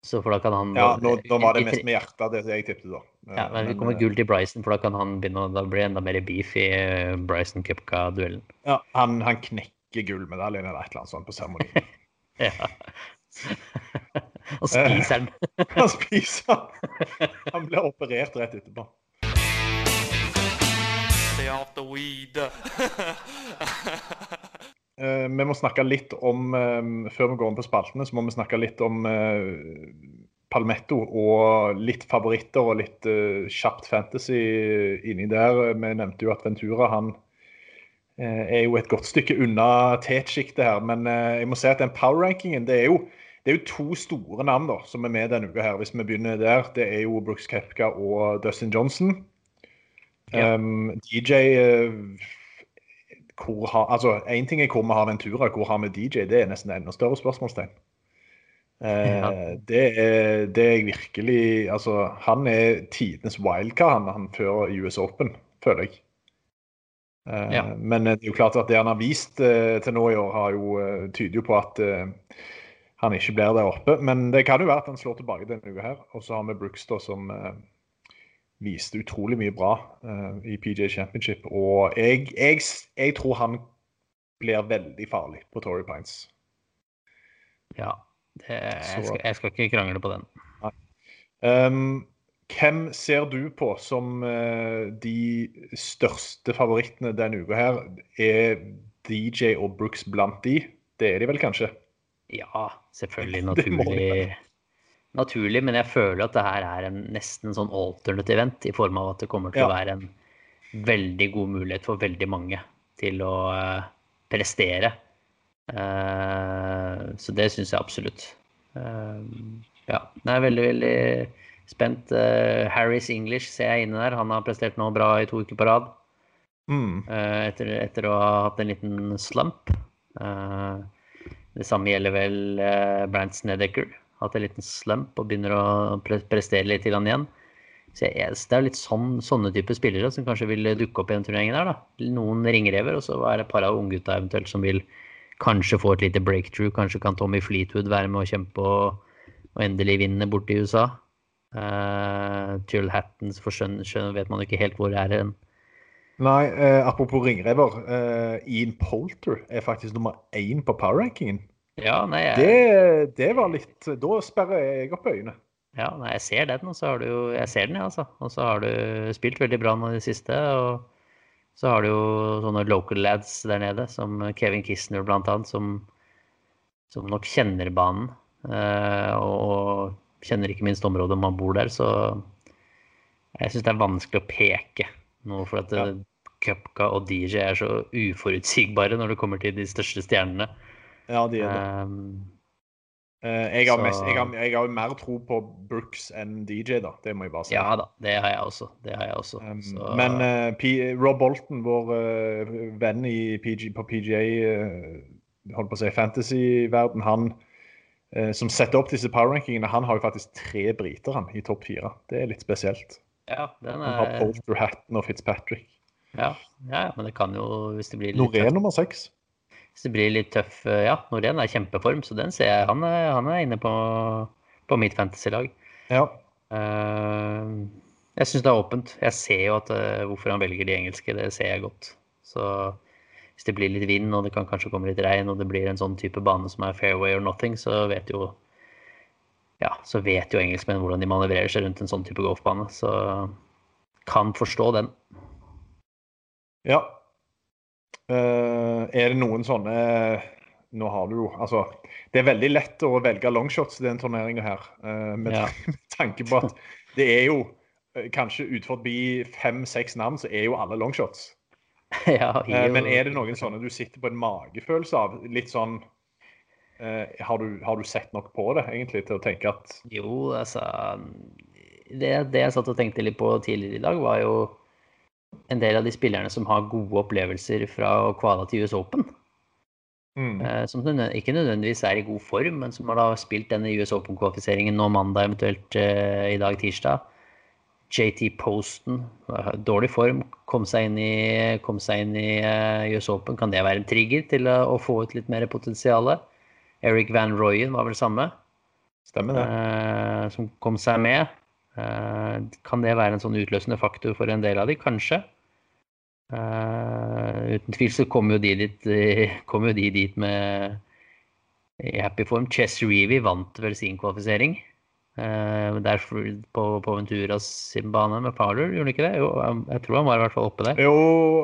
Så for da kan han ja nå, nå var det mest med hjertet, det jeg tippet, da. Ja, men det kommer eh, gull til Bryson, for da kan han begynne å det enda mer beef i eh, Bryson Cupka-duellen. Ja, han, han knekker gullmedaljen eller et eller annet sånt på seremonien. Ja. Og spiser den. Han spiser den. Han blir operert rett etterpå. Stay off the weed. Eh, vi må snakke litt om eh, Før vi går inn på spaltene, så må vi snakke litt om eh, Palmetto og litt favoritter og litt kjapt fantasy inni der. Vi nevnte jo at Ventura han er jo et godt stykke unna tetsjiktet her. Men jeg må si at den power-rankingen det det er jo to store navn da, som er med denne uka. her, hvis vi begynner der. Det er jo Brooks Kepka og Dustin Johnson. Ja. Um, DJ eh, hvor har, altså Én ting er hvor vi har Ventura, hvor har vi DJ? Det er nesten enda større spørsmålstegn. Eh, Ja. det, er, det er virkelig Altså, han er tidenes wildcard, han, han før US Open, føler jeg. Eh, Ja. Men det er jo klart at det han har vist eh, til nå i år, har jo, eh, tyder jo på at han ikke blir der oppe. Men det kan jo være at han slår tilbake denne uka her. Og så har vi Brooks da, som viste utrolig mye bra uh, i PJ Championship. Og jeg, jeg, jeg tror han blir veldig farlig på Torrey Pines. Ja. Det, jeg, skal, jeg skal ikke krangle på den. Um, hvem ser du på som uh, de største favorittene denne uka her? Er DJ og Brooks blant de? Det er de vel kanskje? Ja, selvfølgelig. Naturlig. Naturlig, men jeg føler at det her er en, nesten en sånn alternate event, i form av at det kommer til å være en veldig god mulighet for veldig mange til å uh, prestere. Uh, så det syns jeg absolutt. Uh, ja, jeg er veldig, veldig spent. Harris English ser jeg inne der. Han har prestert nå bra i to uker på rad. Mm. etter, etter å ha hatt en liten slump. Det samme gjelder vel Brant Snedeker. Hatt en liten slump og begynner å pre prestere litt grann igjen. Så det er litt sånn, sånne typer spillere som kanskje vil dukke opp i den turneringen der. da. Noen ringrever, og så er det et par av unggutta eventuelt som vil kanskje få et lite breakthrough. Kanskje kan Tommy Fleetwood være med og kjempe og, og endelig vinne borte i USA. Uh, Tull Hattons for skjønn, skjønn vet man ikke helt hvor det er hen. Nei, uh, apropos ringrever. Uh, Ian Polter er faktisk nummer én på power-rankingen. Ja, nei, jeg, Det, det var litt Da sperrer jeg opp øynene. Ja, nei, jeg ser den, og så har du jo Jeg ser den, ja, altså. Og så har du spilt veldig bra nå i det siste. Og så har du jo sånne local lads der nede, som Kevin Kisner blant annet, som, som nok kjenner banen. eh, og kjenner ikke minst området om man bor der, så jeg syns det er vanskelig å peke noe, for at Ja. Cupka og DJ er så uforutsigbare når det kommer til de største stjernene. Ja, de er det. Um, jeg, har så- mest, jeg, har, jeg har mer tro på Brooks enn DJ, da. Det må jeg bare si. ja da, det har jeg også. Det har jeg også. Um, Så- Men uh, P Rob Bolton, vår uh, venn i PG, på PGA, uh, holdt på å si fantasy-verden, han som setter opp disse power-rankingene, han har jo faktisk tre briter han, i topp fire. Det er litt spesielt. Ja, den Han har er, Polter, Hatton og Fitzpatrick. ja, ja, ja, men det kan jo, hvis det blir litt, Noré nummer seks. Hvis det blir litt tøff eh, Ja, Norén er i kjempeform, så den ser jeg. Han er, han er inne på, på mitt fantasy-lag. Ja. Uh, jeg syns det er åpent. Jeg ser jo at uh, hvorfor han velger de engelske, det ser jeg godt. Så hvis det blir litt vind, og det kan kanskje komme litt regn, og det blir en sånn type bane som er fairway or nothing, så vet jo ja, så vet jo engelskmenn hvordan de manøvrerer seg rundt en sånn type golfbane. Så kan forstå den. ja. Eh, er det noen sånne Nå har du jo Altså, det er veldig lett å velge longshots i den turneringa her. eh, med, Ja. med tanke på at det er jo eh, kanskje ut forbi fem-seks navn, så er jo alle longshots. ja, jo- men er det noen sånne du sitter på en magefølelse av? Litt sånn har, du, har du sett nok på det, egentlig, til å tenke at Jo, altså det, det jeg satt og tenkte litt på tidligere i dag, var jo en del av de spillerne som har gode opplevelser fra kvala til US Open. mm, eh, Som ikke nødvendigvis er i god form, men som har da spilt denne US Open-kvalifiseringen nå mandag, eventuelt eh, i dag tirsdag. JT Posten, dårlig form, kom seg inn i, seg inn i US Open. Kan det være en trigger til å få ut litt mer potensial? Eric Van Royen var vel samme? Stemmer det. Som kom seg med. Kan det være en sånn utløsende faktor for en del av de? Kanskje. uten tvil så kommer jo de dit, kom jo de dit med i happy form. Chess Reevy vant vel sin kvalifisering. Uh, derfor på, på Venturas sin bane med Parler, gjorde han ikke det? Jo, jeg tror han var i hvert fall oppe der. Jo,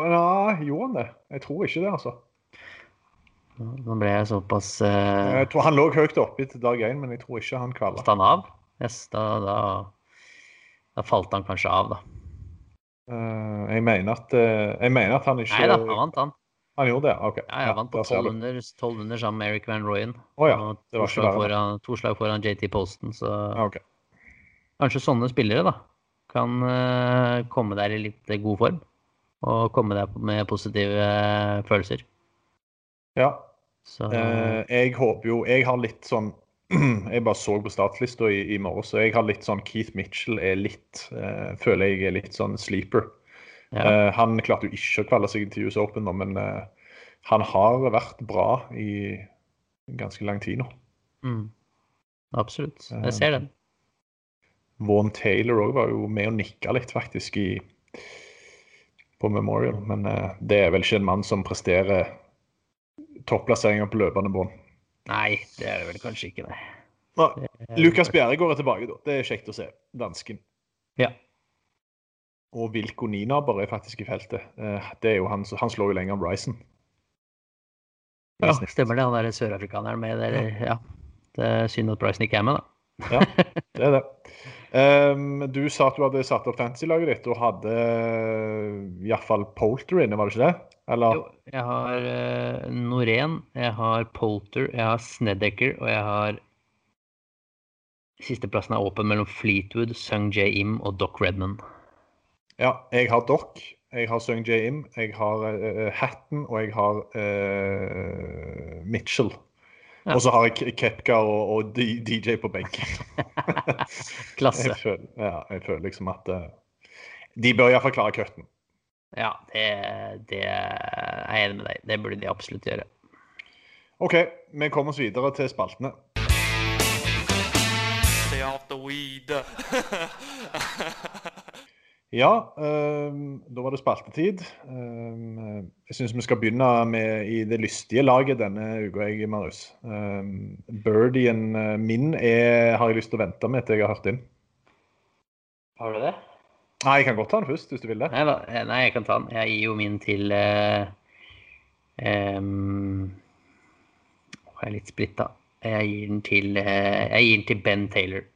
nei, gjorde han det? Jeg tror ikke det, altså. Nå ble jeg såpass uh, Jeg tror Han lå høyt oppe til dag én, men jeg tror ikke han kvala. Falt han av? Yes, da, da, da, falt han kanskje av, da. Uh, jeg, mener at, jeg mener at han ikke Nei da, han vant, han. Han gjorde det? OK. Ja, jeg vant på 12 under, sammen med Eric Van Royen. Oh, ja. det var to, slag foran, to slag foran JT Posten, så okay. Kanskje sånne spillere da, kan uh, komme der i litt god form. Og komme der med positive uh, følelser. Ja. Så... Uh, jeg håper jo Jeg har litt sånn Jeg bare så på startlista i, i morges, så jeg har litt sånn Keith Mitchell er litt Føler jeg er litt sånn sleeper. Ja. Uh, han klarte jo ikke å kvalle seg til US Open, nå, men uh, han har vært bra i ganske lang tid nå. Mm. Absolutt. Jeg ser den. Uh, Vaughan Taylor òg var jo med og nikka litt, faktisk, i, på Memorial. Men det er vel ikke en mann som presterer topplasseringer på løpende bånd. Nei, det er det vel kanskje ikke, nei. nei. Lukas Bjerregård er tilbake, da. Det er kjekt å se. Dansken. Ja. Og Wilko Ninaber er faktisk i feltet. Eh, det er jo han, han slår jo lenger enn Bryson. Ja, stemmer det. Han er sørafrikaneren med der. Ja. Det er synd at Bryson ikke er med, da. ja, det er det. Um, du sa at du hadde satt opp fantasy-laget ditt og hadde uh, iallfall Polter inne, var det ikke det? Eller? Jo, jeg har uh, Norén, jeg har Polter, jeg har Snedeker, og jeg har Sisteplassen er åpen mellom Fleetwood, Sung J. Im og Doc Redman. Ja, jeg har Doc, jeg har Sung J. Im, jeg har uh, Hatton og jeg har uh, Mitchell. Ja. Og så har jeg Kepka og, og, DJ på benken. Klasse. Jeg føler, ja, jeg føler liksom at uh, de bør iallfall klare cutten. Ja, det, det, er jeg enig med deg Det burde de absolutt gjøre. OK, vi kommer oss videre til spaltene. Stay off the weed. Ja, um, da var det spaltetid. Um, jeg syns vi skal begynne med i det lystige laget denne uka, jeg, Marius. Um, Birdien uh, min er, har jeg lyst til å vente med til jeg har hørt inn. Har du det? Nei, jeg kan godt ta den først, hvis du vil det. Nei, eh, nei jeg kan ta den. Jeg gir jo min til uh, um, Jeg er litt splitta. Jeg gir den til, uh, jeg gir den til Ben Taylor.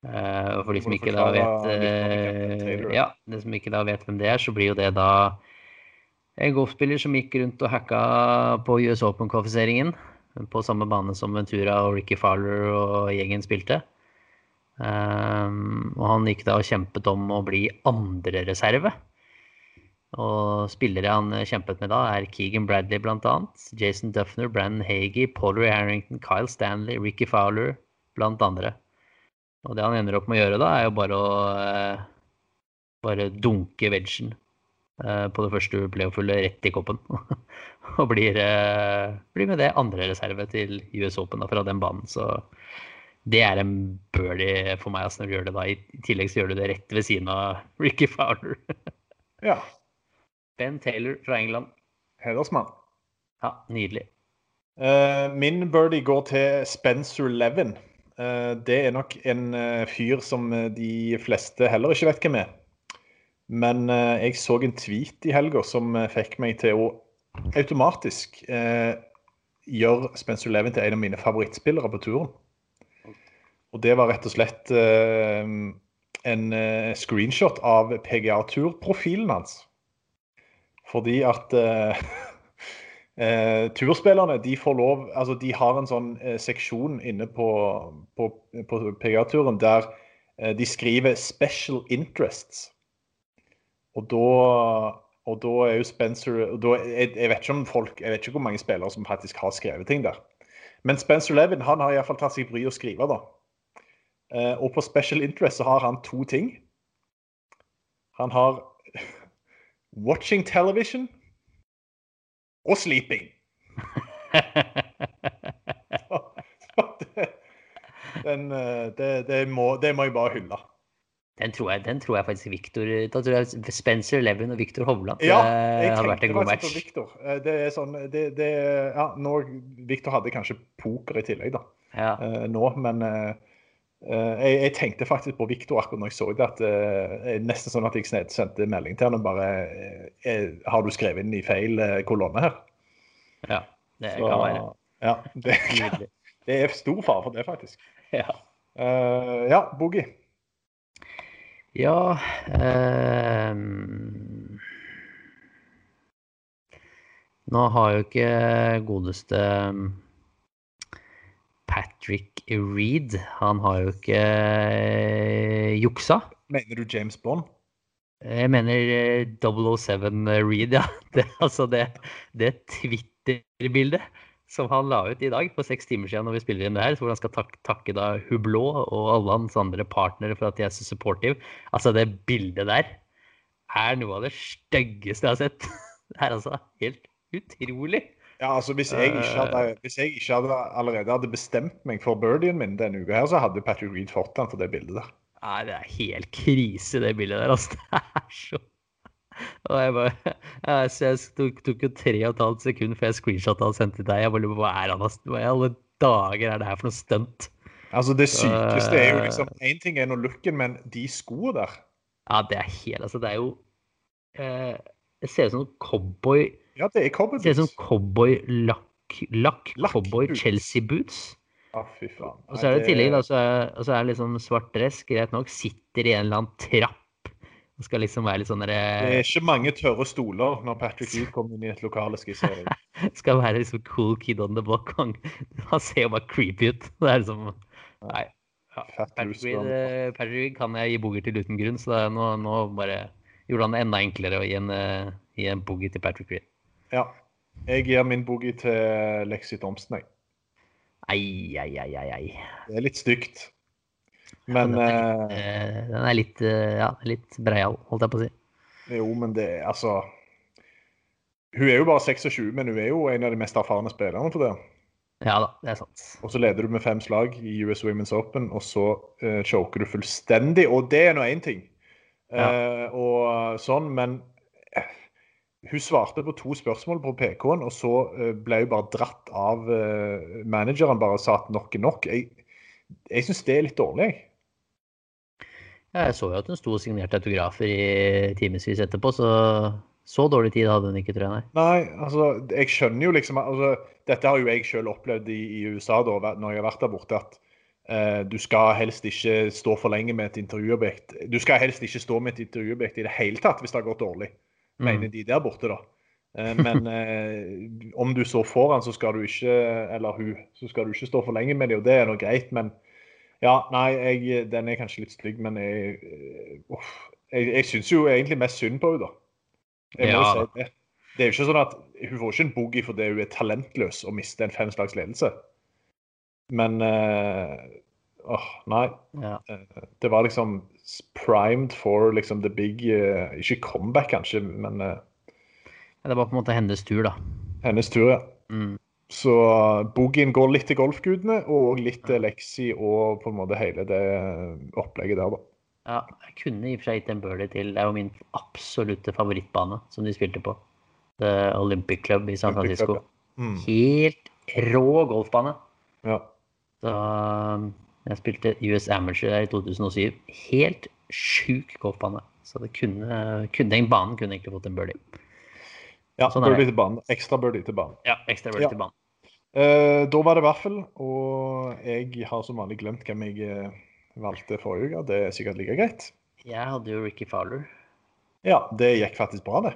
Uh, for de som ikke da vet uh, Ja, de som ikke da vet hvem det er, så blir jo det da en golfspiller som gikk rundt og hacka på US Open-kvalifiseringen. På samme bane som Ventura og Ricky Fowler og gjengen spilte. Um, og han gikk da og kjempet om å bli andrereserve. Og spillere han kjempet med da, er Keegan Bradley bl.a., Jason Duffner, Brandon Hagey, Paul Ray Harrington, Kyle Stanley, Ricky Fowler blant andre. Og det han ender opp med å gjøre da, er jo bare å eh, bare dunke vegen eh, på det første playoff-hullet rett i koppen. og blir, eh, blir, med det andre reserve til US Open da, fra den banen. Så det er en birdie for meg altså, når du gjør det da. I tillegg så gjør du det rett ved siden av Ricky Fowler. ja. Ben Taylor fra England. Hedersmann. Ja, nydelig. Uh, min birdie går til Spencer Levin. Uh, det er nok en uh, fyr som de fleste heller ikke vet hvem er. Men jeg så en tweet i helga som fikk meg til å automatisk gjøre Spencer Levin til en av mine favorittspillere på turen. Og det var rett og slett en screenshot av PGA Tour-profilen hans. Fordi at Eh, turspillerne de får lov altså De har en sånn eh, seksjon inne på, på, på PGA-turen der eh, de skriver 'special interests'. Og da, og da er jo Spencer da, jeg, jeg, vet ikke om folk, jeg vet ikke hvor mange spillere som faktisk har skrevet ting der. Men Spencer Levin han har iallfall tatt seg bryet å skrive. da. Eh, og på special interest så har han to ting. Han har watching television og sleeping. det, den, eh, det, det, må, det må jeg bare hylle. Den tror jeg, den tror jeg faktisk Victor Da tror jeg Spencer Levin og Victor Hovland Ja, eh, hadde vært en god match. Victor. Det er sånn, det, det, ja, nå, Victor hadde kanskje poker i tillegg, da. Ja. nå, men jeg, jeg tenkte faktisk på Victor akkurat når jeg så det. at uh, Nesten sånn at jeg sendte melding til han og bare eh, eh, Har du skrevet inn i feil eh, kolonne her? ja, det Så, kan være. Ja, det, det er stor fare for det, faktisk. Ja. Uh, ja, Boogie. Ja um... Nå har jo ikke godeste Patrick Reed Han har jo ikke eh, juksa. Mener du James Bond? Jeg mener eh, 007 Reed, ja. Det, altså det, det Twitter-bildet som han la ut i dag for seks timer siden når vi spiller inn det her, hvor han skal tak takke da Hublot og alle hans andre partnere for at de er så supportive. Altså, det bildet der er noe av det styggeste jeg har sett. Det er altså helt utrolig. Ja, altså hvis jeg, ikke hadde, hvis jeg ikke hadde allerede hadde bestemt meg for birdien min denne uka, her, så hadde Patrick Reed fått den for det bildet der. Nei, det er helt krise, det bildet der. Altså, det er så Og jeg bare jeg, jeg tok, tok jo tre og et halvt sekund før jeg screenshotta og sendte til deg. Jeg bare lurer på hva er han Hva i alle dager er det her for noe stunt? Altså Det sykeste er jo Eh. liksom Én ting er nå looken, men de skoene der Ja, det er helt Altså, det er jo eh, Det ser ut som cowboy Ja, det er cowboyboots. Ser ut som cowboy-lakk. Lakk, Lakk cowboy. Chelsea-boots. Å, fy faen. Og så er det i tillegg, da, så er, og så er det liksom svart dress, greit nok, sitter i en eller annen trapp. Det skal liksom være litt sånn Det er ikke mange tørre stoler når Patrick Reed kommer inn i et lokale, skal jeg si deg. Skal være liksom cool kid on the block. Han, han ser jo bare creepy ut. Det er liksom Nei. Ja. Patrick loose Reed, eh, Patrick Reed kan jeg gi booger til uten grunn, så det er nå, nå bare gjorde han det enda enklere å gi en, eh, gi en boogie til Patrick Reed. Ja. Jeg gir min boogie til Lexi Thomsen, jeg. Ai, ai, ai, ai. Det er litt stygt. Men den, er eh, litt, eh, den er litt, eh, ja, litt breial, holdt jeg på å si. Jo, men det er altså Hun er jo bare 26, men hun er jo en av de mest erfarne spillerne for det. Ja da, det er sant. Og så leder du med fem slag i US Women's Open, og så uh, choker du fullstendig. Og det er nå én ting, Eh, og sånn, men hun svarte på to spørsmål på PK-en, og så eh, ble hun bare dratt av eh, manageren bare og sa at nok er nok. Jeg, jeg syns det er litt dårlig. Ja, jeg så jo at hun sto og signerte autografer i timevis etterpå, så så dårlig tid hadde hun ikke, tror jeg. Nei. Nei, altså, jeg skjønner jo liksom altså, Dette har jo jeg selv opplevd i, i USA da, når jeg har vært der borte. at eh, du skal helst ikke stå for lenge med et intervjuobjekt. Du skal helst ikke stå med et intervjuobjekt i det hele tatt hvis det har gått dårlig, mener de der borte, da. Eh, men eh, om du så får han, så skal du ikke Eller hun, så skal du ikke stå for lenge med det, og det er nå greit, men ja, nei, jeg, den er kanskje litt stygg, men jeg, eh, uff, jeg, jeg syns jo egentlig mest synd på henne, da. Jeg må Ja. si det. Det er jo ikke sånn at hun får ikke en boogie fordi hun er talentløs og mister en femslags ledelse. Men eh, åh, nei. Ja. Eh, Det var liksom primed for liksom the big uh, Ikke comeback, kanskje, men eh, Det var på en måte hennes tur, da. hennes tur, ja. Mm. Så boogien går litt til golfgudene og litt til Lexi og på en måte hele det opplegget der, da. Ja, jeg kunne i og for seg gitt en birdie til. Det er jo min absolutte favorittbane som de spilte på. The Olympic Club i San Francisco. Club, Mm. Helt rå golfbane. Ja. Så jeg spilte US Amateur der i 2007. Helt sjuk golfbane. Så det kunne, kunne den banen kunne egentlig fått en birdie. ja Sånn birdie til banen. Ekstra birdie til banen. Ja, ekstra birdie Ja. til banen. Eh, da var det vaffel, og jeg har som vanlig glemt hvem jeg eh, valgte forrige uke. Det er sikkert like greit. Jeg hadde jo Ricky Fowler, Ja, det gikk faktisk bra, det.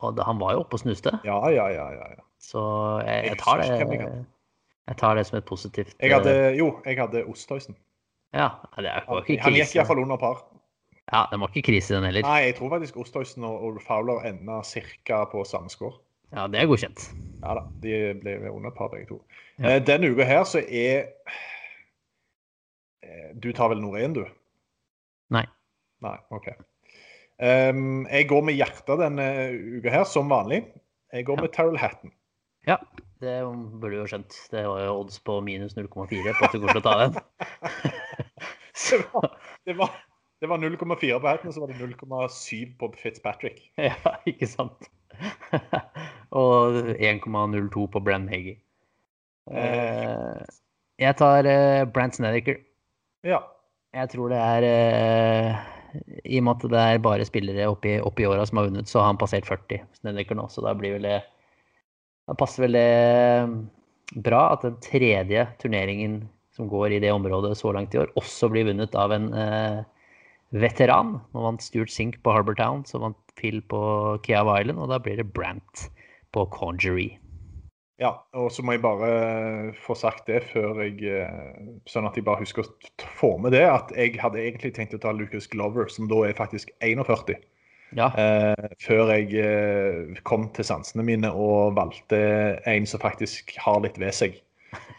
og han var jo oppe og snuste. Ja, ja, ja. ja, ja. Så jeg, Jeg tar det, jeg tar det som et positivt Jeg hadde, eh, jo, jeg hadde Osthøysen. Ja, det er- var ikke krise. han gikk iallfall under par. Ja, det var ikke krise, den heller. Nei, jeg tror faktisk Osthøysen og, Fowler enda ca. på samme score. Ja, det er godkjent. Ja da, de ble under par begge to. Ja. Eh, denne uka her så er eh, Du tar vel Norén, du? Nei. Nei, OK. Um, jeg går med hjertet denne uka her, som vanlig. Jeg går med Terrell Hatton. Ja, det burde du jo skjønt. Det var jo odds på minus 0,4 på at du kommer til å ta den. det var, det var, det var 0,4 på Hatton, og så var det 0,7 på Fitzpatrick. Ja, ikke sant. og 1,02 på Brenn Hagey. Eh, jeg tar eh, Brant Snedeker. Ja. Jeg tror det er eh, I og med at det er bare spillere oppi, oppi åra som har vunnet, så har han passert 40 Snedeker nå, så da blir vel det Da passer vel det bra at den tredje turneringen som går i det området så langt i år, også blir vunnet av en veteran. Nå vant Stuart Sink på Harbour Town, så vant Phil på Kiav Island, og da blir det Brant på Conjury. Ja, og så må jeg bare få sagt det før jeg Sånn at jeg bare husker å få med det, at jeg hadde egentlig tenkt å ta Lucas Glover, som da er faktisk 41. Ja. Eh, før jeg eh, kom til sansene mine og valgte en som faktisk har litt ved seg.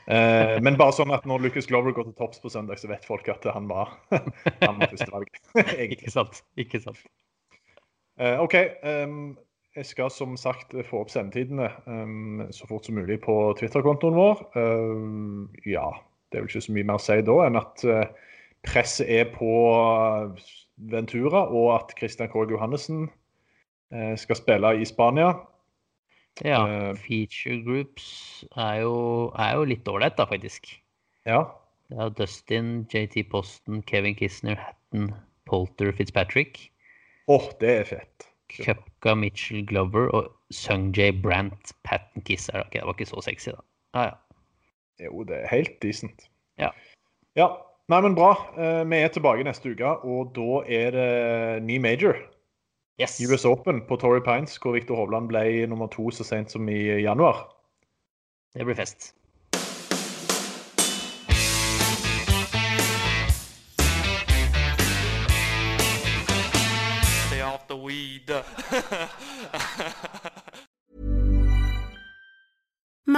Eh, men bare sånn at når Lucas Glover går til topps på søndag, så vet folk at han var, han var førstevalg. Ikke sant. Ikke sant. Eh, OK. Um, jeg skal som sagt få opp sendetidene um, så fort som mulig på Twitter-kontoen vår. Um, ja, det er vel ikke så mye mer å si da enn at uh, presset er på Ventura, og at Christian Krogh Johannessen uh, skal spille i Spania. Ja, Eh, feature groups er jo, er jo litt ålreit, da, faktisk. Ja. Det er Dustin, JT Posten, Kevin Kisner, Hatton, Polter, Fitzpatrick. Åh, det er fett. Cupka, Mitchell Glover og Sung-J Brant, Patten Kiss. Okay, det, var ikke så sexy, da. Ah, ja. Jo, det er helt decent. Ja. Ja, Nei, men bra. Eh, vi er tilbake neste uke, og da er det ny major. Yes. US Open på Torrey Pines, hvor Viktor Hovland ble nummer to så sent som i januar. Det blir fest. Stay off the weed.